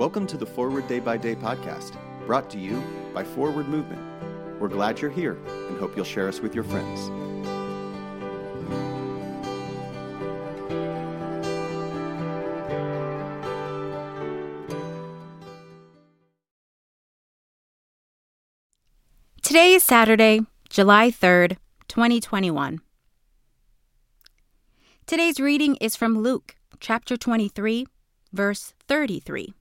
Welcome to the Forward Day by Day podcast, brought to you by Forward Movement. We're glad you're here and hope you'll share us with your friends. Today is Saturday, July 3rd, 2021. Today's reading is from Luke chapter 23, verse 33.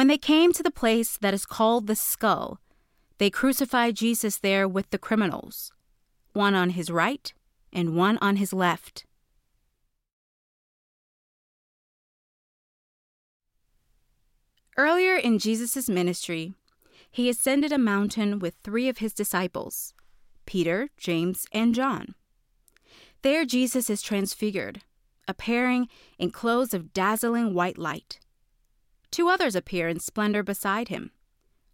When they came to the place that is called the skull, they crucified Jesus there with the criminals, one on his right and one on his left. Earlier in Jesus' ministry, he ascended a mountain with three of his disciples Peter, James, and John. There, Jesus is transfigured, appearing in clothes of dazzling white light. Two others appear in splendor beside him,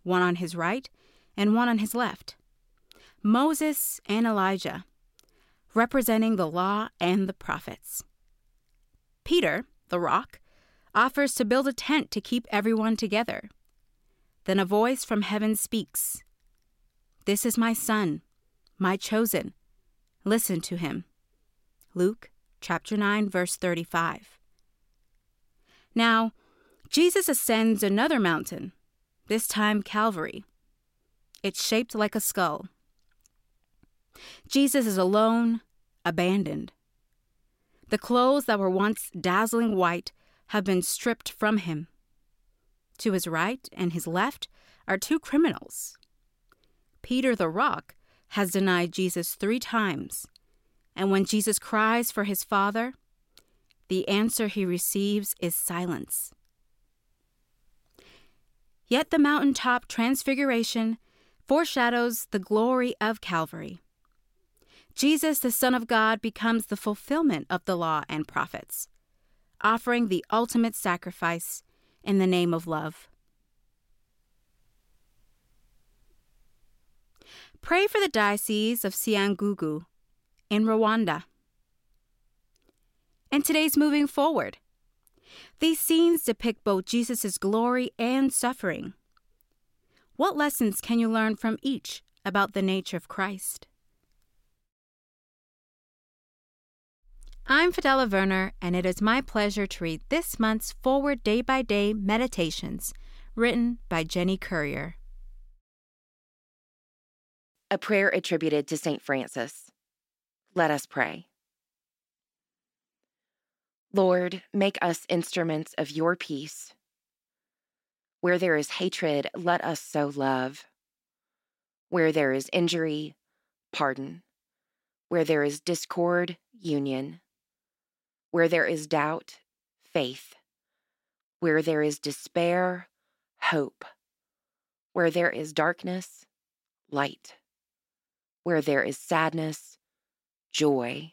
one on his right and one on his left Moses and Elijah, representing the law and the prophets. Peter, the rock, offers to build a tent to keep everyone together. Then a voice from heaven speaks This is my son, my chosen. Listen to him. Luke chapter 9 verse 35. Now, Jesus ascends another mountain, this time Calvary. It's shaped like a skull. Jesus is alone, abandoned. The clothes that were once dazzling white have been stripped from him. To his right and his left are two criminals. Peter the rock has denied Jesus three times, and when Jesus cries for his Father, the answer he receives is silence. Yet the mountaintop transfiguration foreshadows the glory of Calvary. Jesus, the Son of God, becomes the fulfillment of the law and prophets, offering the ultimate sacrifice in the name of love. Pray for the Diocese of Cyangugu in Rwanda. And today's moving forward. These scenes depict both Jesus' glory and suffering. What lessons can you learn from each about the nature of Christ? I'm Fidela Werner, and it is my pleasure to read this month's Forward Day by Day Meditations, written by Jenny Currier. A prayer attributed to St. Francis. Let us pray. Lord, make us instruments of your peace. Where there is hatred, let us sow love. Where there is injury, pardon. Where there is discord, union. Where there is doubt, faith. Where there is despair, hope. Where there is darkness, light. Where there is sadness, joy.